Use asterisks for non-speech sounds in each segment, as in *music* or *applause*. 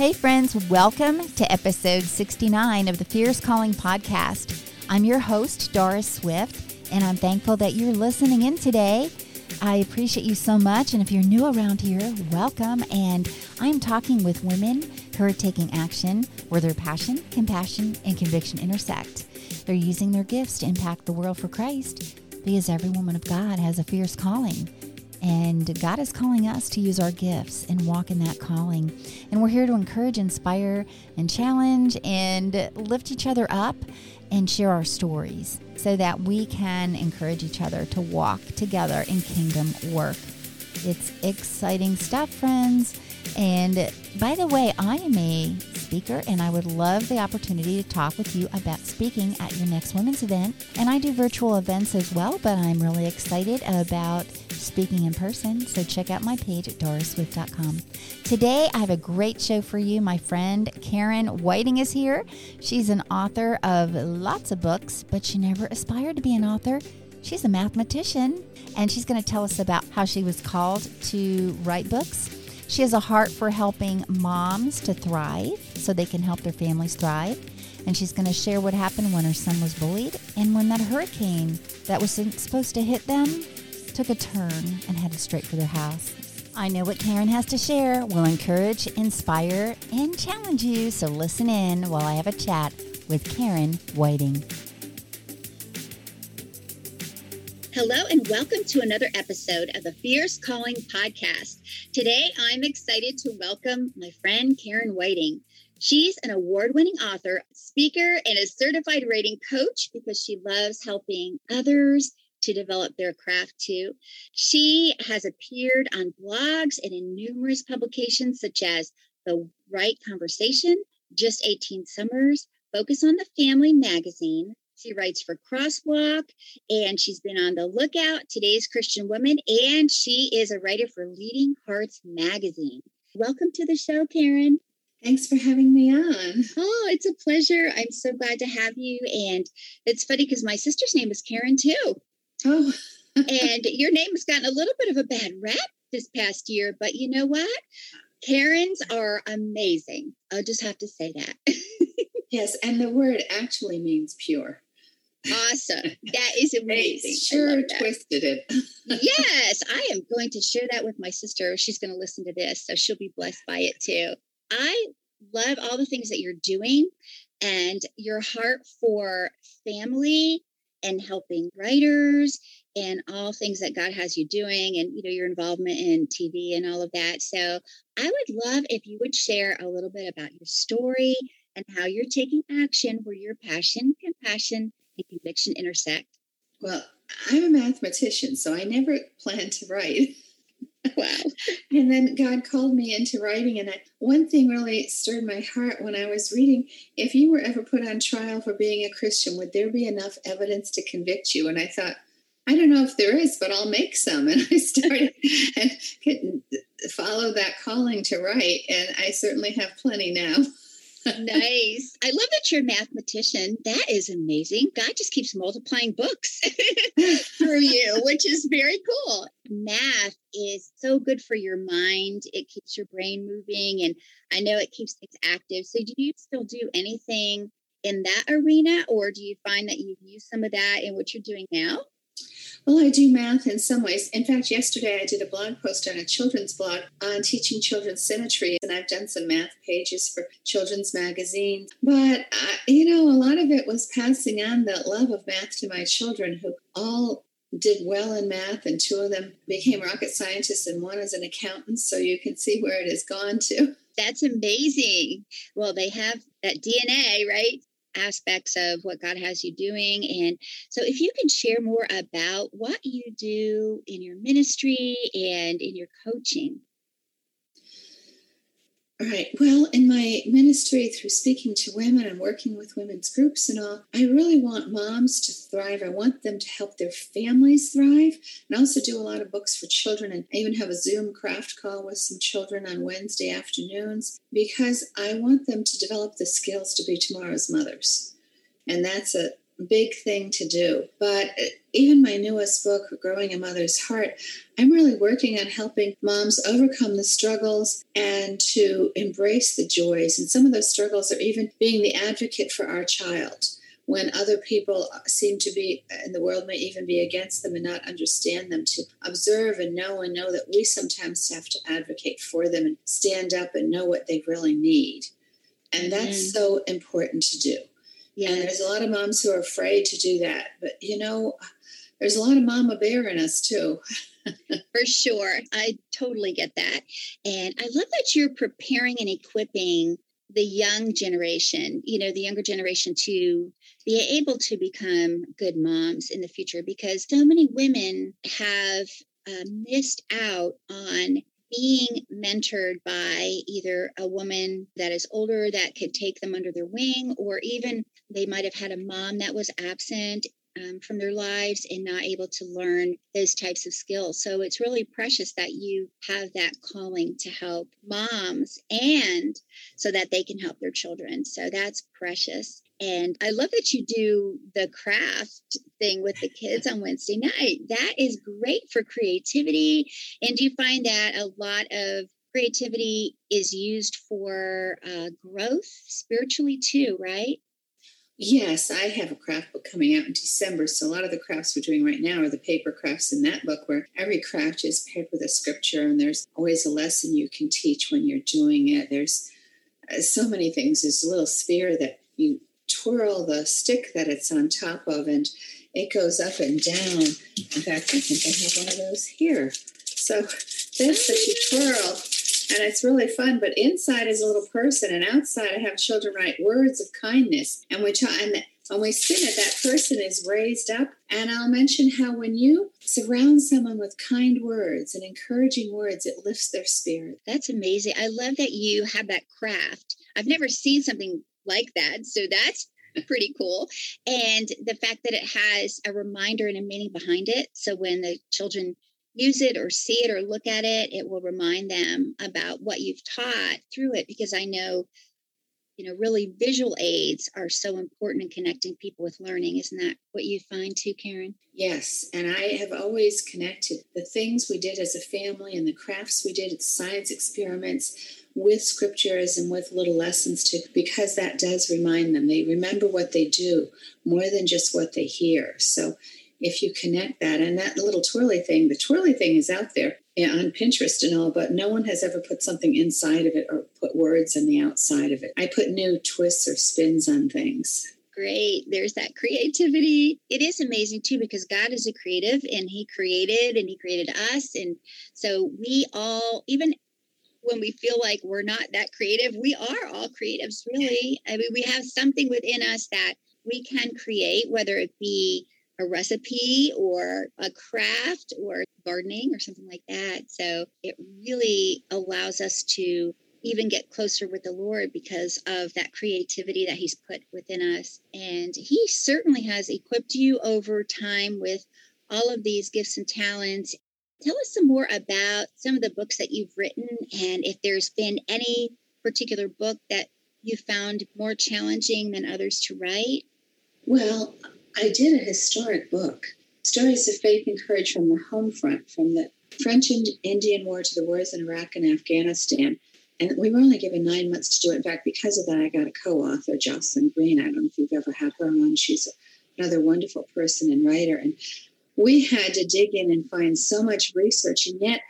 Hey, friends, welcome to episode 69 of the Fierce Calling podcast. I'm your host, Doris Swift, and I'm thankful that you're listening in today. I appreciate you so much, and if you're new around here, welcome. And I'm talking with women who are taking action where their passion, compassion, and conviction intersect. They're using their gifts to impact the world for Christ because every woman of God has a fierce calling. And God is calling us to use our gifts and walk in that calling. And we're here to encourage, inspire, and challenge and lift each other up and share our stories so that we can encourage each other to walk together in kingdom work. It's exciting stuff, friends. And by the way, I am a speaker and I would love the opportunity to talk with you about speaking at your next women's event. And I do virtual events as well, but I'm really excited about speaking in person. So check out my page at dorisswift.com. Today, I have a great show for you. My friend Karen Whiting is here. She's an author of lots of books, but she never aspired to be an author. She's a mathematician, and she's going to tell us about how she was called to write books. She has a heart for helping moms to thrive so they can help their families thrive. And she's going to share what happened when her son was bullied and when that hurricane that was supposed to hit them took a turn and headed straight for their house. I know what Karen has to share will encourage, inspire, and challenge you, so listen in while I have a chat with Karen Whiting. Hello, and welcome to another episode of the Fierce Calling podcast. Today, I'm excited to welcome my friend Karen Whiting. She's an award winning author, speaker, and a certified writing coach because she loves helping others to develop their craft too. She has appeared on blogs and in numerous publications such as The Write Conversation, Just 18 Summers, Focus on the Family magazine. She writes for Crosswalk and she's been on the lookout, Today's Christian Woman, and she is a writer for Leading Hearts magazine. Welcome to the show, Karen. Thanks for having me on. Oh, it's a pleasure. I'm so glad to have you. And it's funny because my sister's name is Karen too. Oh. *laughs* and your name has gotten a little bit of a bad rap this past year, but you know what? Karens are amazing. I'll just have to say that. *laughs* yes, and the word actually means pure. Awesome. That is *laughs* amazing. sure twisted it. yes, I am going to share that with my sister. She's going to listen to this, so she'll be blessed by it too. I love all the things that you're doing and your heart for family and helping writers and all things that God has you doing and you know your involvement in TV and all of that. So I would love if you would share a little bit about your story and how you're taking action where your passion, compassion, and conviction intersect. Well, I'm a mathematician, so I never *laughs* planned to write. *laughs* Wow. and then God called me into writing. And I, one thing really stirred my heart when I was reading if you were ever put on trial for being a Christian, would there be enough evidence to convict you? And I thought, I don't know if there is, but I'll make some. *laughs* And I started *laughs* and follow that calling to write. And I certainly have plenty now nice. I love that you're a mathematician. That is amazing. God just keeps multiplying books *laughs* through you, which is very cool. Math is so good for your mind. It keeps your brain moving, and I know it keeps things active. So, do you still do anything in that arena, or do you find that you've used some of that in what you're doing now? Well, I do math in some ways. In fact, yesterday I did a blog post on a children's blog on teaching children symmetry, and I've done some math pages for children's magazines. But, uh, you know, a lot of it was passing on that love of math to my children who all did well in math, and two of them became rocket scientists, and one is an accountant. So you can see where it has gone to. That's amazing. Well, they have that DNA, right? Aspects of what God has you doing. And so, if you can share more about what you do in your ministry and in your coaching. All right. Well, in my ministry, through speaking to women and working with women's groups and all, I really want moms to thrive. I want them to help their families thrive. And I also do a lot of books for children. And I even have a Zoom craft call with some children on Wednesday afternoons because I want them to develop the skills to be tomorrow's mothers. And that's a big thing to do. But uh, even my newest book, Growing a Mother's Heart, I'm really working on helping moms overcome the struggles and to embrace the joys. And some of those struggles are even being the advocate for our child when other people uh, seem to be uh, in the world may even be against them and not understand them to observe and know and know that we sometimes have to advocate for them and stand up and know what they really need and that's mm-hmm. so important to do yes. and there's a lot of moms who are afraid to do that but you know there's a lot of mama bear in us too *laughs* for sure i totally get that and i love that you're preparing and equipping the young generation, you know, the younger generation to be able to become good moms in the future because so many women have uh, missed out on being mentored by either a woman that is older that could take them under their wing, or even they might have had a mom that was absent um, from their lives and not able to learn those types of skills. So it's really precious that you have that calling to help moms and so that they can help their children. So that's precious. And I love that you do the craft thing with the kids on Wednesday night. That is great for creativity. And do you find that a lot of creativity is used for uh, growth spiritually too, right? Yes, I have a craft book coming out in December. So a lot of the crafts we're doing right now are the paper crafts in that book, where every craft is paired with a scripture, and there's always a lesson you can teach when you're doing it. There's uh, so many things. There's a little sphere that you twirl the stick that it's on top of, and it goes up and down. In fact, I think I have one of those here. So this that you twirl and it's really fun. But inside is a little person, and outside I have children write words of kindness, and we try and when we spin it, that person is raised up. And I'll mention how when you surround someone with kind words and encouraging words, it lifts their spirit. That's amazing. I love that you have that craft. I've never seen something like that. So that's pretty cool. And the fact that it has a reminder and a meaning behind it. So when the children use it or see it or look at it, it will remind them about what you've taught through it because I know you know really visual aids are so important in connecting people with learning isn't that what you find too karen yes and i have always connected the things we did as a family and the crafts we did at science experiments with scriptures and with little lessons too because that does remind them they remember what they do more than just what they hear so if you connect that and that little twirly thing, the twirly thing is out there on Pinterest and all, but no one has ever put something inside of it or put words on the outside of it. I put new twists or spins on things. Great. There's that creativity. It is amazing too because God is a creative and He created and He created us. And so we all, even when we feel like we're not that creative, we are all creatives, really. I mean, we have something within us that we can create, whether it be a recipe or a craft or gardening or something like that. So it really allows us to even get closer with the Lord because of that creativity that He's put within us. And He certainly has equipped you over time with all of these gifts and talents. Tell us some more about some of the books that you've written and if there's been any particular book that you found more challenging than others to write. Well, I did a historic book, Stories of Faith and Courage from the Home Front, from the French and Indian War to the wars in Iraq and Afghanistan. And we were only given nine months to do it. In fact, because of that, I got a co author, Jocelyn Green. I don't know if you've ever had her on. She's another wonderful person and writer. And we had to dig in and find so much research. And yet,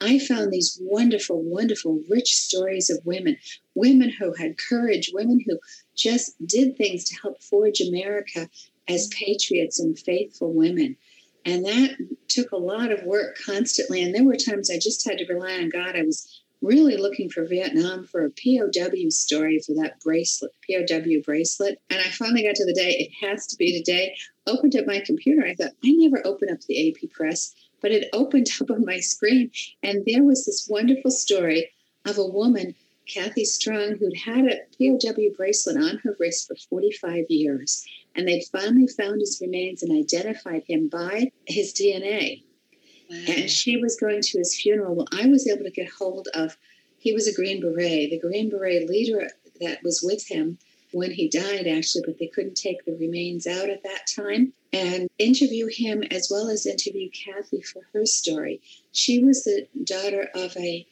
I found these wonderful, wonderful, rich stories of women, women who had courage, women who just did things to help forge America as patriots and faithful women. And that took a lot of work constantly. And there were times I just had to rely on God. I was really looking for Vietnam for a POW story for that bracelet, POW bracelet. And I finally got to the day, it has to be today. Opened up my computer. I thought, I never open up the AP Press, but it *laughs* opened up on my screen. And there was this wonderful story of a woman, Kathy Strong, who'd had a POW bracelet on her wrist for 45 years and they'd finally found his remains and identified him by his DNA. Wow. And she was going to his funeral. Well, I was able to get hold of, he was a Green Beret, the Green Beret leader that was with him when he died, actually, but they couldn't take the remains out at that time, and interview him as well as interview Kathy for her story. She was the daughter of a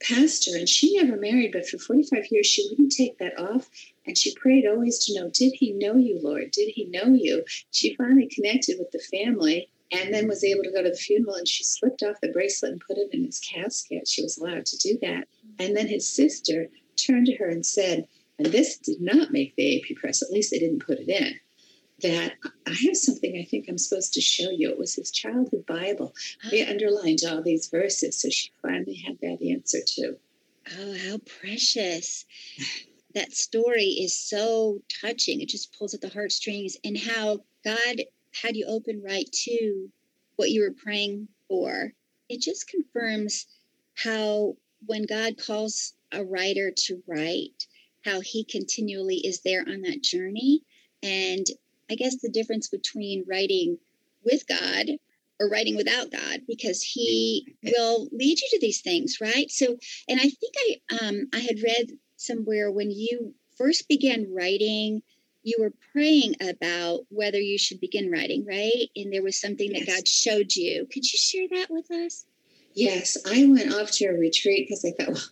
pastor, and she never married, but for 45 years, she wouldn't take that off. And she prayed always to know, Did he know you, Lord? Did he know you? She finally connected with the family and then was able to go to the funeral and she slipped off the bracelet and put it in his casket. She was allowed to do that. And then his sister turned to her and said, and this did not make the AP press, at least they didn't put it in, that I have something I think I'm supposed to show you. It was his childhood Bible. We ah. underlined all these verses, so she finally had that answer too. Oh, how precious. That story is so touching. It just pulls at the heartstrings, and how God had you open right to what you were praying for. It just confirms how when God calls a writer to write, how he continually is there on that journey. And I guess the difference between writing with God or writing without God, because he will lead you to these things, right? So, and I think I um, I had read somewhere when you first began writing you were praying about whether you should begin writing, right? And there was something yes. that God showed you. Could you share that with us? Yes, I went off to a retreat because I thought, well,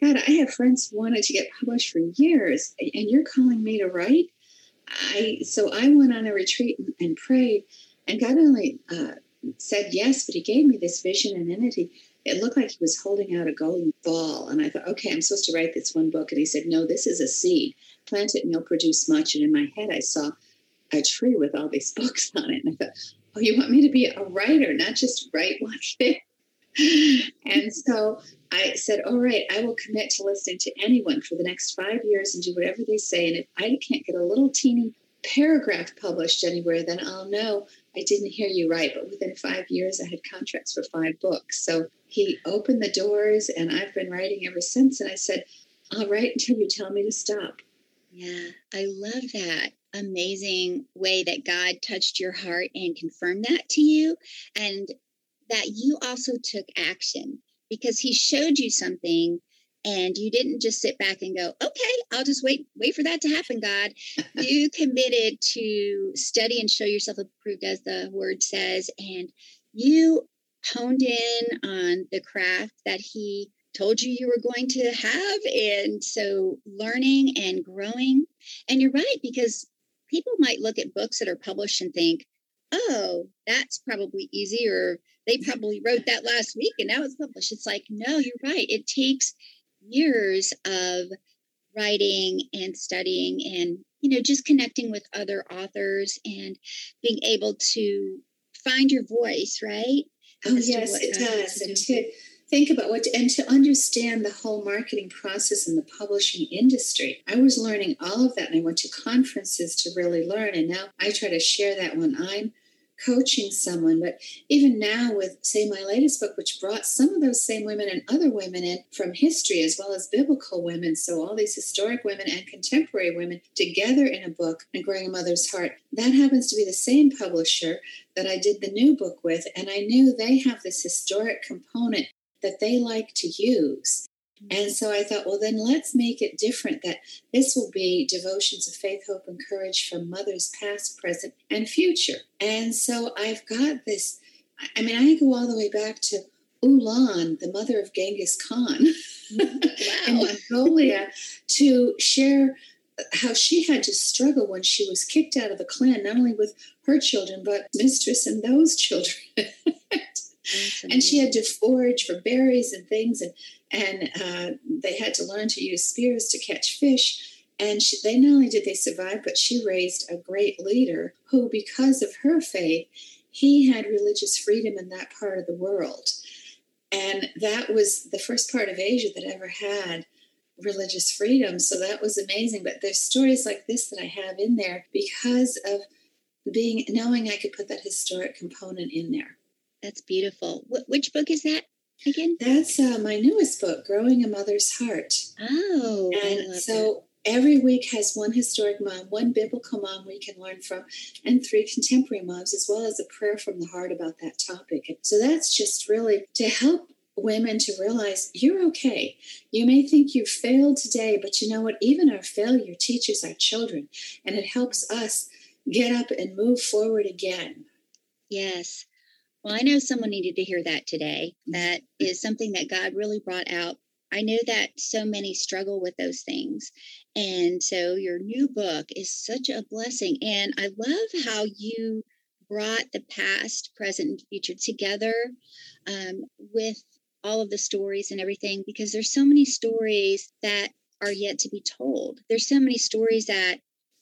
God, I have friends who wanted to get published for years, and you're calling me to write. I so I went on a retreat and, and prayed, and God only uh, said yes, but He gave me this vision and entity. It looked like He was holding out a golden ball, and I thought, okay, I'm supposed to write this one book. And He said, no, this is a seed plant it and you'll produce much. And in my head, I saw a tree with all these *laughs* books on it. And I thought, oh, you want me to be a writer, not just write one *laughs* thing? and so I said, all right, I will commit to listening to anyone for the next five years and do whatever they say. And if I can't get a little teeny paragraph published anywhere, then I'll know I didn't hear you right. But within five years, I had contracts for five books. So he opened the doors, and I've been writing ever since. And I said, I'll write until you tell me to stop. Yeah, I love that amazing way that God touched your heart and confirmed that to you, and that you also took action because He showed you something and you didn't just sit back and go okay i'll just wait wait for that to happen god you *laughs* committed to study and show yourself approved as the word says and you honed in on the craft that he told you you were going to have. And so learning and growing. And you're right, because people might look at books that are published and think, oh, that's probably easy, or they *laughs* probably wrote that last week and now it's published. It's like, no, you're right. It takes years of writing and studying and you know just connecting with other authors and being able to find your voice right oh yes it does and to think about what to, and to understand the whole marketing process in the publishing industry. I was learning all of that and I went to conferences to really learn. And now I try to share that when I'm coaching someone. But even now, with, say, my latest book, which brought some of those same women and other women in from history as well as biblical women, so all these historic women and contemporary women together in a book and growing a mother's heart, that happens to be the same publisher that I did the new book with. And I knew they have this historic component that they like to use. And so I thought, well, then let's make it different that this will be devotions of faith, hope, and courage from mothers past, present, and future. And so I've got this. I mean, I go all the way back to Ulan, the mother of Genghis Khan *laughs* in Mongolia, to share how she had to struggle when she was kicked out of the clan, not only with her children, but mistress and those children. *laughs* and she had to forage for berries and things, and and uh, they had to learn to use spears to catch fish. And she, they not only did they survive, but she raised a great leader who, because of her faith, he had religious freedom in that part of the world. And that was the first part of Asia that ever had religious freedom. So that was amazing. But there's stories like this that I have in there because of being knowing I could put that historic component in there. That's beautiful. Wh- which book is that again? That's uh, my newest book, Growing a Mother's Heart. Oh, and so that. every week has one historic mom, one biblical mom we can learn from, and three contemporary moms, as well as a prayer from the heart about that topic. And so that's just really to help women to realize you're okay. You may think you failed today, but you know what? Even our failure teaches our children, and it helps us get up and move forward again. Yes. Well, I know someone needed to hear that today. That is something that God really brought out. I know that so many struggle with those things. And so your new book is such a blessing. And I love how you brought the past, present, and future together um, with all of the stories and everything because there's so many stories that are yet to be told. There's so many stories that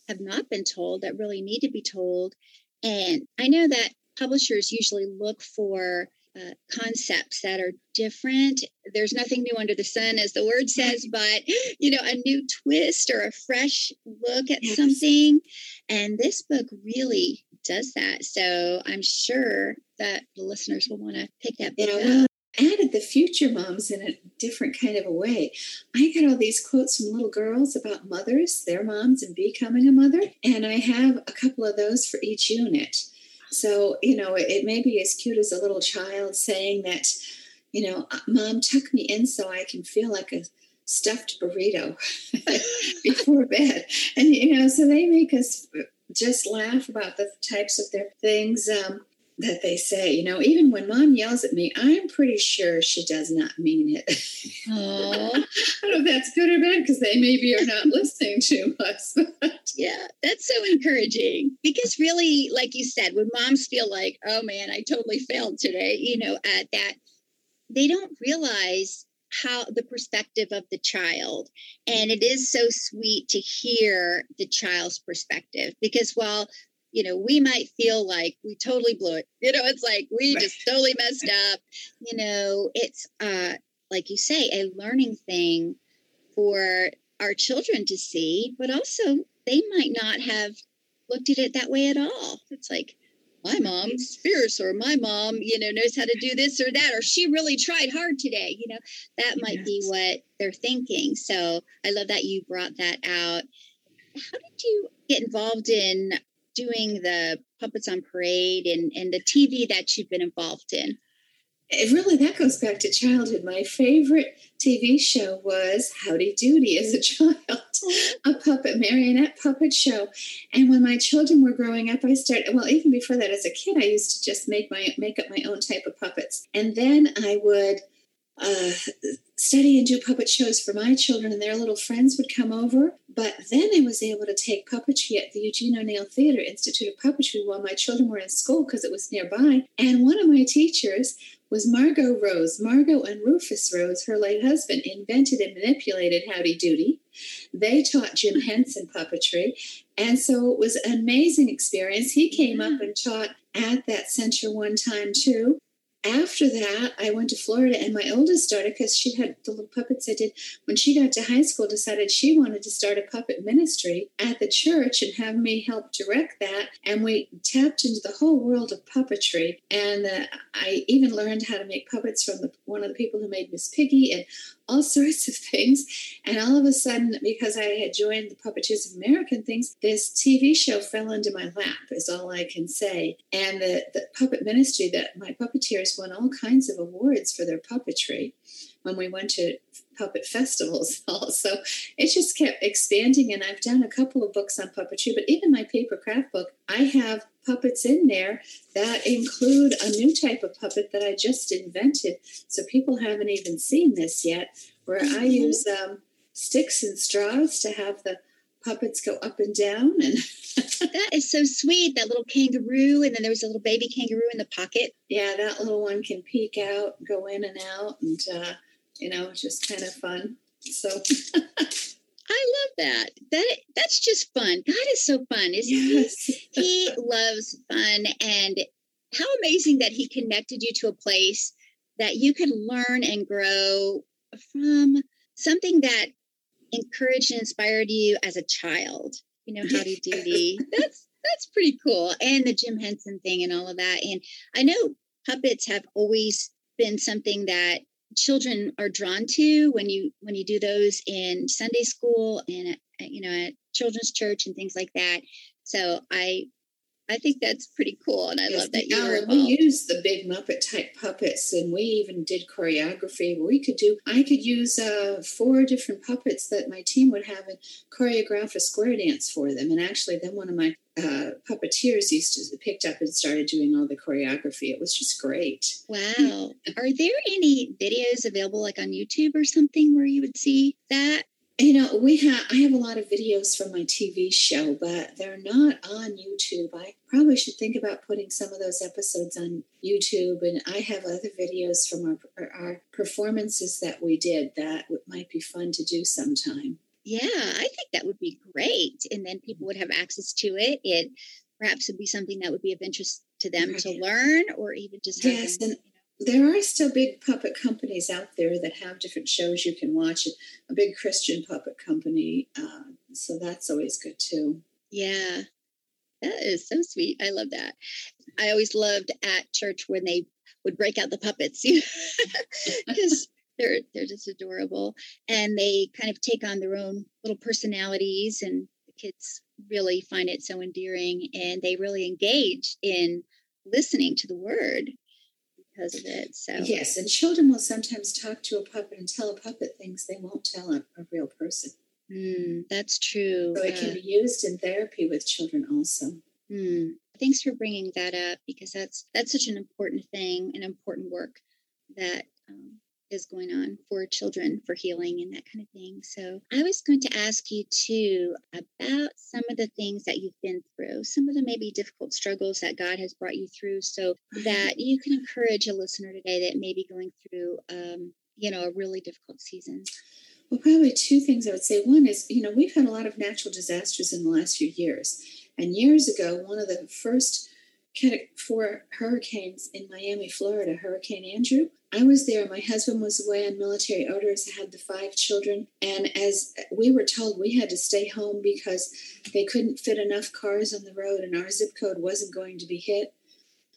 have not been told that really need to be told. And I know that publishers usually look for uh, concepts that are different. There's nothing new under the sun, as the word says, but you know, a new twist or a fresh look at yes. something. And this book really does that. So I'm sure that the listeners will want to pick that book up added the future moms in a different kind of a way. I got all these quotes from little girls about mothers, their moms, and becoming a mother. And I have a couple of those for each unit. So, you know, it may be as cute as a little child saying that, you know, uh, mom, tuck me in so I can feel like a stuffed burrito *laughs* before bed. And, you know, so they make us just laugh about the types of their things. Um, that they say. You know, even when mom yells at me, I'm pretty sure she does not mean it. Oh *laughs* I don't know if that's good or bad because they maybe are not listening to us. *laughs* yeah, that's so encouraging because really, like you said, when moms feel like, oh man, I totally failed today, you know, at that, they don't realize how the perspective of the child and it is so sweet to hear the child's perspective because while you know, we might feel like we totally blew it. You know, it's like we right. just totally messed up. You know, it's uh like you say, a learning thing for our children to see, but also they might not have looked at it that way at all. It's like my mom's fierce or my mom, you know, knows how to do this or that, or she really tried hard today. You know, that might yes. be what they're thinking. So I love that you brought that out. How did you get involved in doing the puppets on parade and and the tv that you've been involved in? It really that goes back to childhood. My favorite tv show was howdy doody as a *laughs* child a puppet marionette puppet show. And when my children were growing up i started well even before that as a kid i used to just make my make up my own type of puppets. And then i would uh, study and do puppet shows for my children, and their little friends would come over. But then I was able to take puppetry at the Eugene O'Neill Theater Institute of Puppetry while my children were in school because it was nearby. And one of my teachers was Margo Rose. Margo and Rufus Rose, her late husband, invented and manipulated Howdy Doody. They taught Jim Henson puppetry. And so it was an amazing experience. He came up and taught at that center one time too after that, I went to Florida, and my oldest daughter, because she had the little puppets I did when she got to high school, decided she wanted to start a puppet ministry at the church and have me help direct that. And we tapped into the whole world of puppetry. And uh, I even learned how to make puppets from the, one of the people who made Miss Piggy and all *laughs* sorts of things. And all of a sudden, because I had joined the Puppeteers of American things, this TV show fell into my lap, is all I can say. And the, the puppet ministry, that my puppeteers won all kinds of awards for their puppetry when we went to puppet festivals *laughs* also. It just kept expanding, and I've done a couple of books on puppetry, but even my paper craft book, I have puppets in there that include a new type of puppet that I just invented. So people haven't even seen this yet, where mm-hmm. I use um, sticks and straws to have the puppets go up and down and *laughs* that is so sweet that little kangaroo and then there was a little baby kangaroo in the pocket yeah that little one can peek out go in and out and uh, you know just kind of fun so I love that. That that's just fun. God is so fun, isn't yes. he? He loves fun, and how amazing that he connected you to a place that you could learn and grow from something that encouraged and inspired you as a child. You know, Howdy Doody. that's that's pretty cool, and the Jim Henson thing and all of that. And I know puppets have always been something that children are drawn to when you when you do those in Sunday school and at, you know at children's church and things like that. So I I think that's pretty cool, and I yes, love that you were We used the big Muppet type puppets, and we even did choreography. We could do. I could use uh, four different puppets that my team would have and choreograph a square dance for them. And actually, then one of my uh, puppeteers used to picked up and started doing all the choreography. It was just great. Wow! Are there any videos available, like on YouTube or something, where you would see that? You know, we have I have a lot of videos from my TV show, but they're not on YouTube. I probably should think about putting some of those episodes on YouTube. And I have other videos from our, our performances that we did that might be fun to do sometime. Yeah, I think that would be great. And then people would have access to it. It perhaps would be something that would be of interest to them right. to learn or even just yes, them, and there are still big puppet companies out there that have different shows you can watch. A big Christian puppet company, uh, so that's always good too. Yeah, that is so sweet. I love that. I always loved at church when they would break out the puppets because *laughs* they're they're just adorable, and they kind of take on their own little personalities, and the kids really find it so endearing, and they really engage in listening to the word because of it. So yes, and children will sometimes talk to a puppet and tell a puppet things they won't tell a, a real person. Mm, that's true. So it uh, can be used in therapy with children also. Mm, thanks for bringing that up because that's that's such an important thing, an important work that um, is going on for children for healing and that kind of thing. So I was going to ask you too about some of the things that you've been through, some of the maybe difficult struggles that God has brought you through, so that you can encourage a listener today that may be going through, um, you know, a really difficult season. Well, probably two things I would say. One is, you know, we've had a lot of natural disasters in the last few years. And years ago, one of the first four hurricanes in Miami, Florida, Hurricane Andrew, I was there. My husband was away on military orders. I had the five children. And as we were told, we had to stay home because they couldn't fit enough cars on the road and our zip code wasn't going to be hit.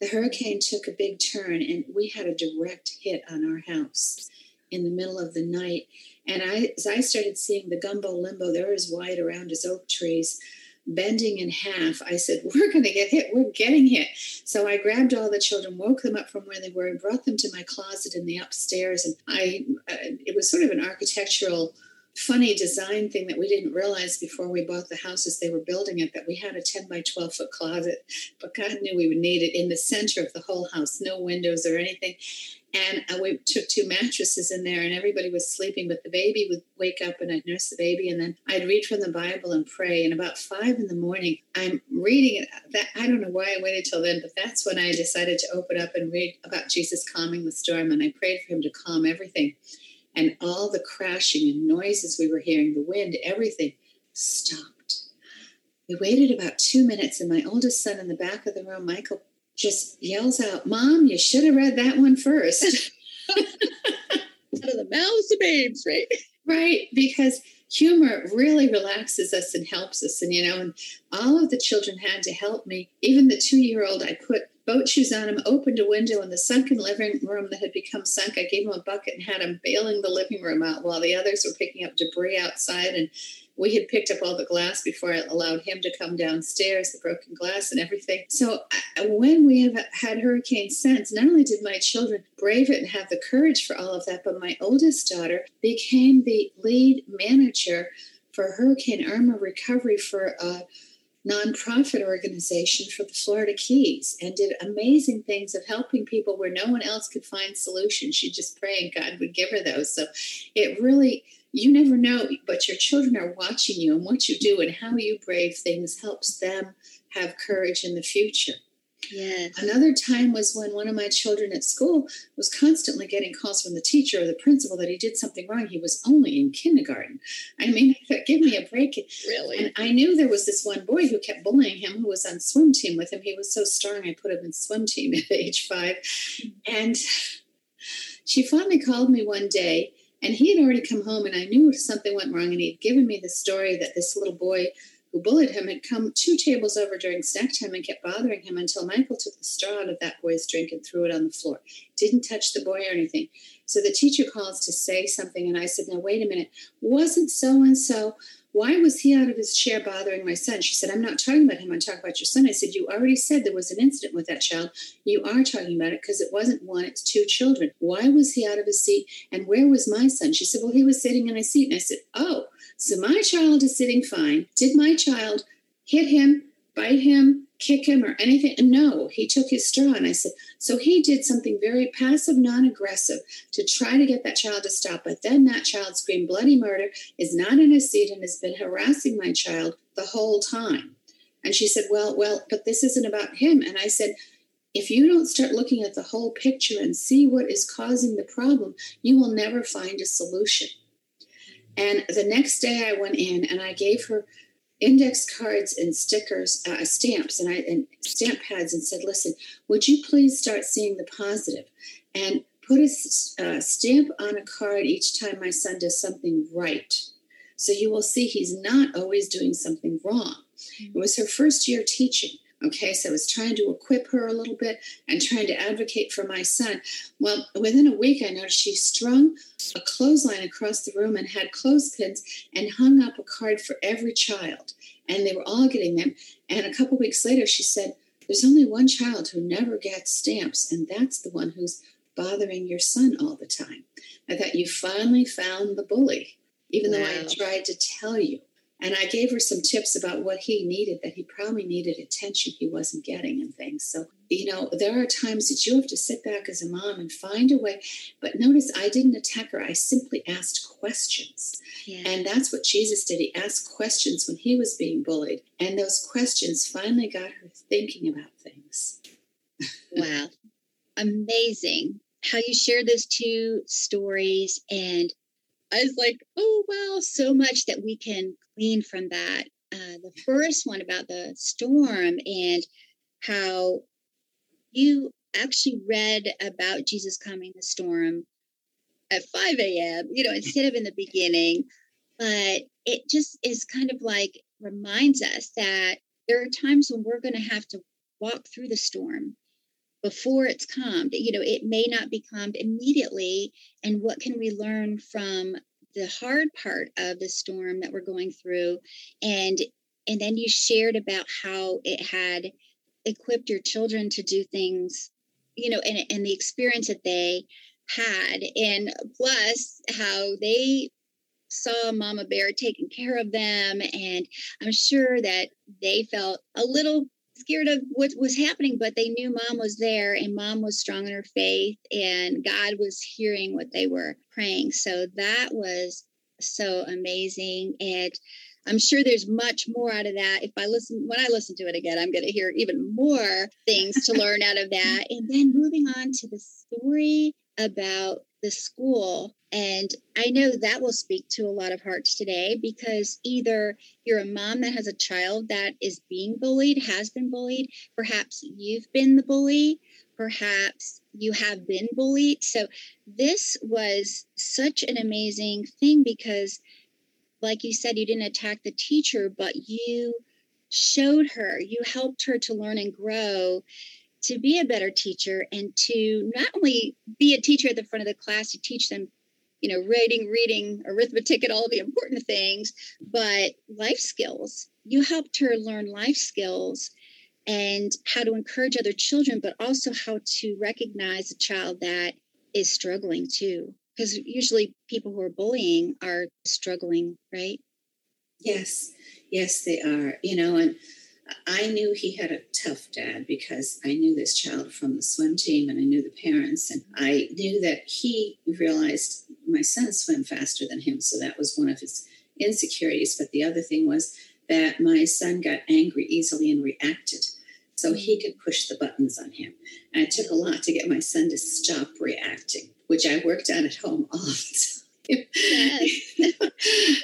The hurricane took a big turn and we had a direct hit on our house in the middle of the night. And I, as I started seeing the gumbo limbo, they're as wide around as oak trees bending in half, I said, *laughs* We're going to get hit. We're getting hit. So I grabbed all the children, woke them up from where they were, and brought them to my closet in the upstairs. And I, uh, it was sort of an architectural, funny design thing that we didn't realize before we bought the house as they were building it that we had a 10 by 12 foot closet, but God knew we would need it in the center of the whole house, no windows or anything. And we took two mattresses in there, and everybody was sleeping, but the baby would wake up and I'd nurse the baby, and then I'd read from the Bible and pray. And about five in the morning, I'm reading it. That I don't know why I waited till then, but that's when I decided to open up and read about Jesus calming the storm, and I prayed for him to calm everything. And all the crashing and noises we were hearing, the wind, everything stopped. We waited about two minutes, and my oldest son in the back of the room, Michael, just yells out, Mom, you should have read that one first. *laughs* *laughs* Out of the mouths of babes, right? Right, because humor really relaxes us and helps us. And, you know, and all of the children had to help me. Even the two year old, I put boat shoes on him, opened a window in the sunken living room that had become sunk. I gave him a bucket and had him bailing the living room out while the others were picking up debris outside and we had picked up all the glass before I allowed him to come downstairs, the broken glass and everything. So uh, when we have had hurricane since, not only did my children brave it and have the courage for all of that, but my oldest daughter became the lead manager for Hurricane Irma recovery for a nonprofit organization for the Florida Keys and did amazing things of helping people where no one else could find solutions. She just prayed God would give her those. So it really you never know, but your children are watching you, and what you do and how you brave things helps them have courage in the future. Yes. Another time was when one of my children at school was constantly getting calls from the teacher or the principal that he did something wrong. He was only in kindergarten. I mean, *laughs* give me a break. Really? And I knew there was this one boy who kept bullying him who was on swim team with him. He was so strong, I put him in swim team *laughs* at age five. And she finally called me one day and he had already come home, and I knew something went wrong. And he had given me the story that this little boy who bullied him had come two tables over during snack time and kept bothering him until Michael took the straw out of that boy's drink and threw it on the floor. Didn't touch the boy or anything. So the teacher calls to say something, and I said, Now, wait a minute. Wasn't so and so why was he out of his chair bothering my son? She said, I'm not talking about him. I'm talking about your son. I said, You already said there was an incident with that child. You are talking about it because it wasn't one, it's two children. Why was he out of his seat? And where was my son? She said, Well, he was sitting in a seat. And I said, Oh, so my child is sitting fine. Did my child hit him, bite him, kick him or anything. No, he took his straw. And I said, so he did something very passive, non aggressive to try to get that child to stop. But then that child screamed bloody murder, is not in his seat, and has been harassing my child the whole time. And she said, well, well, but this isn't about him. And I said, if you don't start looking at the whole picture and see what is causing the problem, you will never find a solution. And the next day I went in and I gave her index cards and stickers, uh, stamps, and I and stamp pads, and said, "Listen, would you please start seeing the positive, and put a uh, stamp on a card each time my son does something right, so you will see he's not always doing something wrong." Mm-hmm. It was her first year teaching, Okay, so I was trying to equip her a little bit and trying to advocate for my son. Well, within a week, I noticed she strung a clothesline across the room and had clothespins and hung up a card for every child. And they were all getting them. And a couple weeks later, she said, There's only one child who never gets stamps, and that's the one who's bothering your son all the time. I thought you finally found the bully, even wow. though I tried to tell you. And I gave her some tips about what he needed, that he probably needed attention he wasn't getting and things. So, you know, there are times that you have to sit back as a mom and find a way. But notice I didn't attack her, I simply asked questions. Yeah. And that's what Jesus did. He asked questions when he was being bullied. And those questions finally got her thinking about things. *laughs* wow. Amazing how you share those two stories and I was like, oh, wow, so much that we can glean from that. Uh, the first one about the storm and how you actually read about Jesus calming the storm at 5 a.m., you know, instead of in the beginning. But it just is kind of like reminds us that there are times when we're going to have to walk through the storm before it's calmed. You know, it may not be calmed immediately. And what can we learn from the hard part of the storm that we're going through? And and then you shared about how it had equipped your children to do things, you know, and, and the experience that they had, and plus how they saw Mama Bear taking care of them. And I'm sure that they felt a little scared of what was happening, but they knew mom was there and mom was strong in her faith and God was hearing what they were praying. So that was so amazing. And I'm sure there's much more out of that. If I listen, when I listen to it again, I'm going to hear even more things to learn out of that. *laughs* And then moving on to the story about the school. And I know that will speak to a lot of hearts today because either you're a mom that has a child that is being bullied, has been bullied, perhaps you've been the bully, perhaps you have been bullied. So this was such an amazing thing because, like you said, you didn't attack the teacher, but you showed her, you helped her to learn and grow to be a better teacher and to not only be a teacher at the front of the class to teach them you know writing reading arithmetic and all the important things but life skills. You helped her learn life skills and how to encourage other children but also how to recognize a child that is struggling too. Because usually people who are bullying are struggling right? Yes. Yes they are you know and I knew he had a tough dad because I knew this child from the swim team and I knew the parents. And I knew that he realized my son swam faster than him. So that was one of his insecurities. But the other thing was that my son got angry easily and reacted. So he could push the buttons on him. And it took a lot to get my son to stop reacting, which I worked on at home *laughs* all the time. *laughs*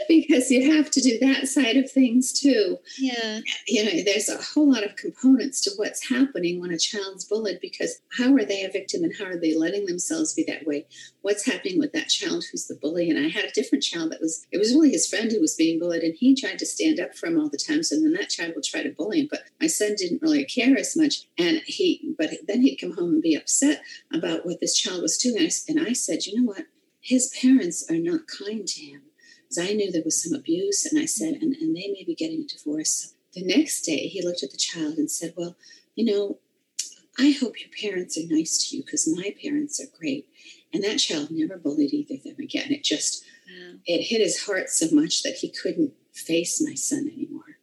because you have to do that side of things too. Yeah. You know, there's a whole lot of components to what's happening when a child's bullied because how are they a victim and how are they letting themselves be that way? What's happening with that child who's the bully? And I had a different child that was, it was really his friend who was being bullied and he tried to stand up for him all the time. So then that child would try to bully him. But my son didn't really care as much. And he, but then he'd come home and be upset about what this child was doing. And I, and I said, you know what? His parents are not kind to him. because I knew there was some abuse. And I said, and, and they may be getting a divorce. The next day, he looked at the child and said, Well, you know, I hope your parents are nice to you because my parents are great. And that child never bullied either of them again. It just, wow. it hit his heart so much that he couldn't face my son anymore.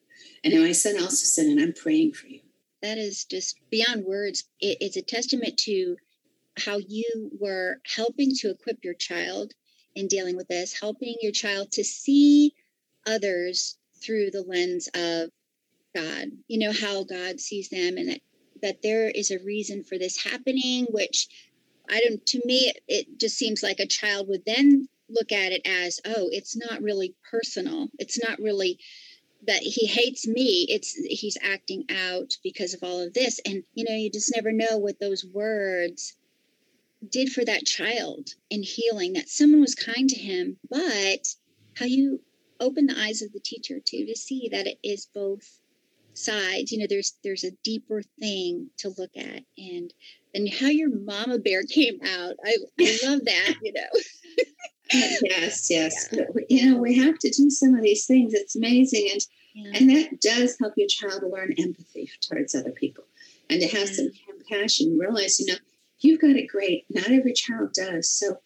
And my son also said, and I'm praying for you. That is just beyond words. It, it's a testament to how you were helping to equip your child in dealing with this, helping your child to see others through the lens of God. You know how God sees them and that that there is a reason for this happening, which I don't, to me, it, it just seems like a child would then look at it as, oh, it's not really personal. It's not really that he hates me. It's he's acting out because of all of this. And, you know, you just never know what those words did for that child in healing, that someone was kind to him, but how you open the eyes of the teacher too to see that it is both sides you know there's there's a deeper thing to look at and and how your mama bear came out i, I *laughs* love that you know uh, yes yes yeah. you know we have to do some of these things it's amazing and yeah. and that does help your child learn empathy towards other people and to have yeah. some compassion realize you know you've got it great. Not every child does so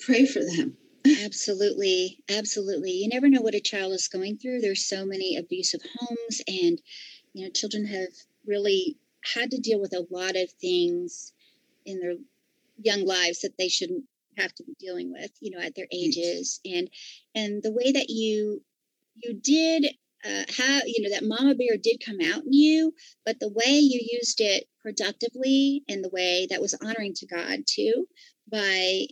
pray for them. Absolutely. Absolutely. You never know what a child is going through. There's so many abusive homes and you know children have really had to deal with a lot of things in their young lives that they shouldn't have to be dealing with you know at their ages. And and the way that you you did uh, have you know that mama bear did come out in you but the way you used it productively and the way that was honoring to god too by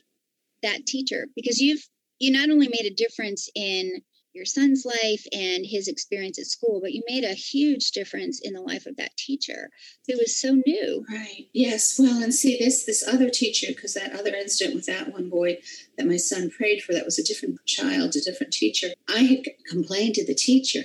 that teacher because you've you not only made a difference in your son's life and his experience at school, but you made a huge difference in the life of that teacher who was so new. Right. Yes. Well, and see this this other teacher, because that other incident with that one boy that my son prayed for, that was a different child, a different teacher. I had complained to the teacher,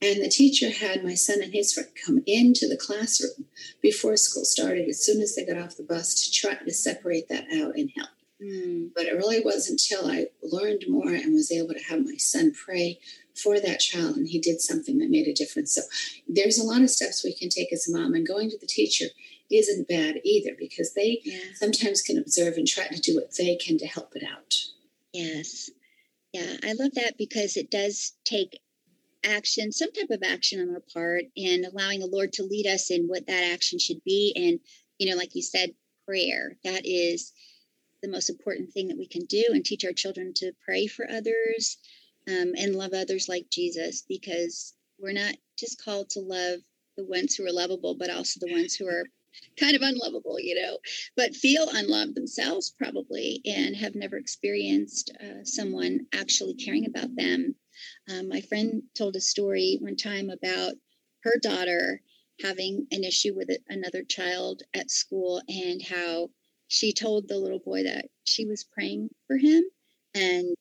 and the teacher had my son and his friend come into the classroom before school started, as soon as they got off the bus, to try to separate that out and help. Mm. But it really wasn't until I learned more and was able to have my son pray for that child, and he did something that made a difference. So there's a lot of steps we can take as a mom, and going to the teacher isn't bad either because they yeah. sometimes can observe and try to do what they can to help it out. Yes. Yeah, I love that because it does take action, some type of action on our part, and allowing the Lord to lead us in what that action should be. And, you know, like you said, prayer. That is the most important thing that we can do and teach our children to pray for others um, and love others like Jesus because we're not just called to love the ones who are lovable, but also the ones who are kind of unlovable, you know, but feel unloved themselves probably and have never experienced uh, someone actually caring about them. Um, my friend told a story one time about her daughter having an issue with another child at school and how she told the little boy that she was praying for him. And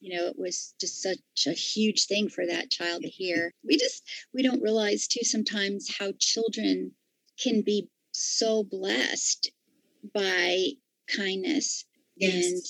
you know it was just such a huge thing for that child to hear. *laughs* We just we don't realize too sometimes how children can be so blessed by kindness. Yes. and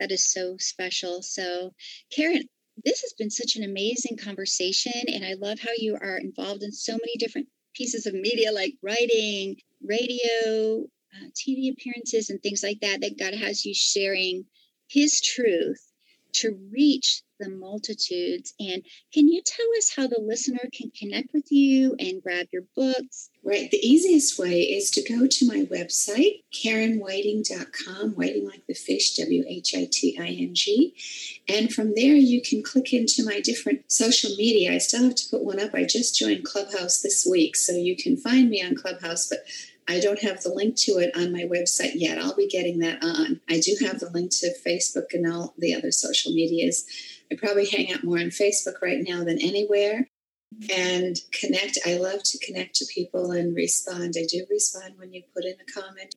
that is so special. So karen this has been such an amazing conversation and i love how you are involved in so many different pieces of media like writing radio uh, TV appearances and things like that, that God has you sharing His truth to reach the multitudes. And can you tell us how the listener can connect with you and grab your books? Right. The easiest way is to go to my website, KarenWhiting.com, whiting like the fish, W H I T I N G. And from there, you can click into my different social media. I still have to put one up. I just joined Clubhouse this week, so you can find me on Clubhouse, but I don't have the link to it on my website yet. I'll be getting that on. I do have the link to Facebook and all the other social medias. I probably hang out more on Facebook right now than anywhere and connect. I love to connect to people and respond. I do respond when you put in a comment.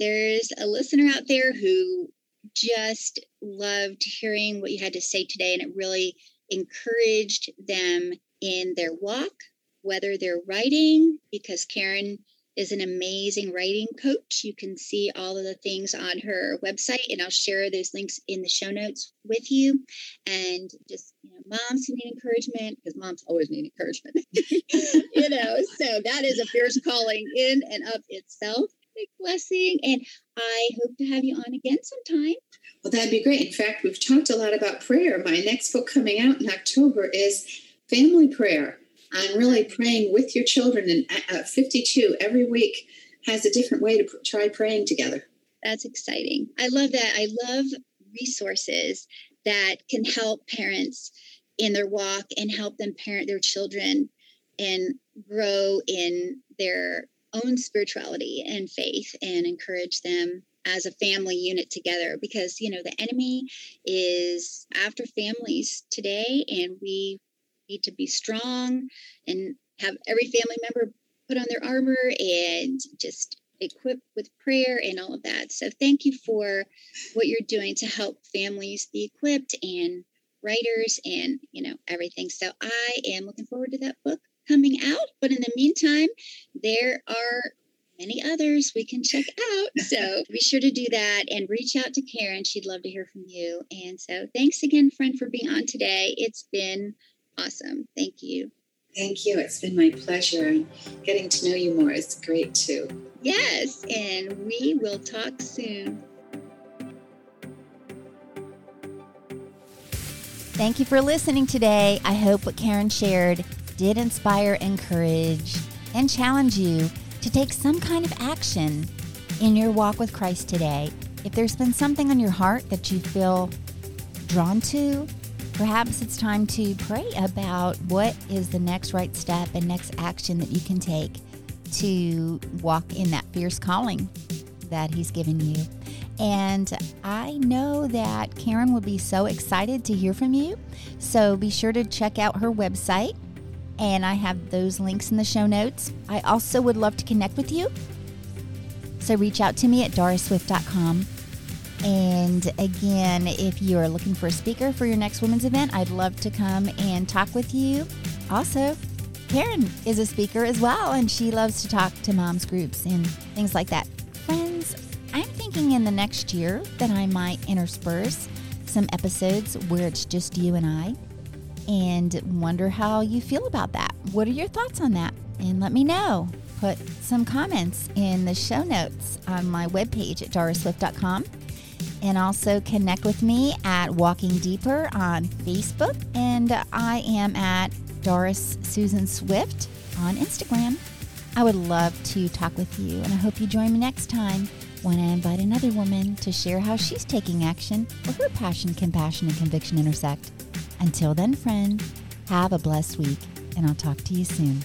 There's a listener out there who just loved hearing what you had to say today, and it really encouraged them in their walk, whether they're writing, because Karen is an amazing writing coach. You can see all of the things on her website, and I'll share those links in the show notes with you. And just, you know, moms who need encouragement, because moms always need encouragement, *laughs* you know, so that is a fierce calling in and of itself. Big blessing. And I hope to have you on again sometime. Well, that'd be great. In fact, we've talked a lot about prayer. My next book coming out in October is Family Prayer on really praying with your children. And uh, uh 52 every week has a different way to pr- try praying together. That's exciting. I love that. I love resources that can help parents in their walk and help them parent their children and grow in their own spirituality and faith and encourage them as a family unit together because you know the enemy is after families today and we need to be strong and have every family member put on their armor and just equipped with prayer and all of that. So thank you for what you're doing to help families be equipped and writers and you know everything. So I am looking forward to that book coming out. But in the meantime, there are many others we can check out. *laughs* So be sure to do that and reach out to Karen. She'd love to hear from you. And so thanks again, friend, for being on today. It's been awesome. Thank you. Thank you. It's been my pleasure. And getting to know you more is great too. Yes, and we will talk soon. Thank you for listening today. I hope what Karen shared did inspire, encourage, and challenge you to take some kind of action in your walk with Christ today. If there's been something on your heart that you feel drawn to, Perhaps it's time to pray about what is the next right step and next action that you can take to walk in that fierce calling that He's given you. And I know that Karen will be so excited to hear from you. So be sure to check out her website. And I have those links in the show notes. I also would love to connect with you. So reach out to me at dorisswift.com and again, if you are looking for a speaker for your next women's event, I'd love to come and talk with you. Also, Karen is a speaker as well, and she loves to talk to moms groups and things like that. Friends, I'm thinking in the next year that I might intersperse some episodes where it's just you and I and wonder how you feel about that. What are your thoughts on that? And let me know. Put some comments in the show notes on my webpage at dorisswift.com and also connect with me at Walking Deeper on Facebook. And I am at Doris Susan Swift on Instagram. I would love to talk with you, and I hope you join me next time when I invite another woman to share how she's taking action where her passion, compassion, and conviction intersect. Until then, friend, have a blessed week, and I'll talk to you soon.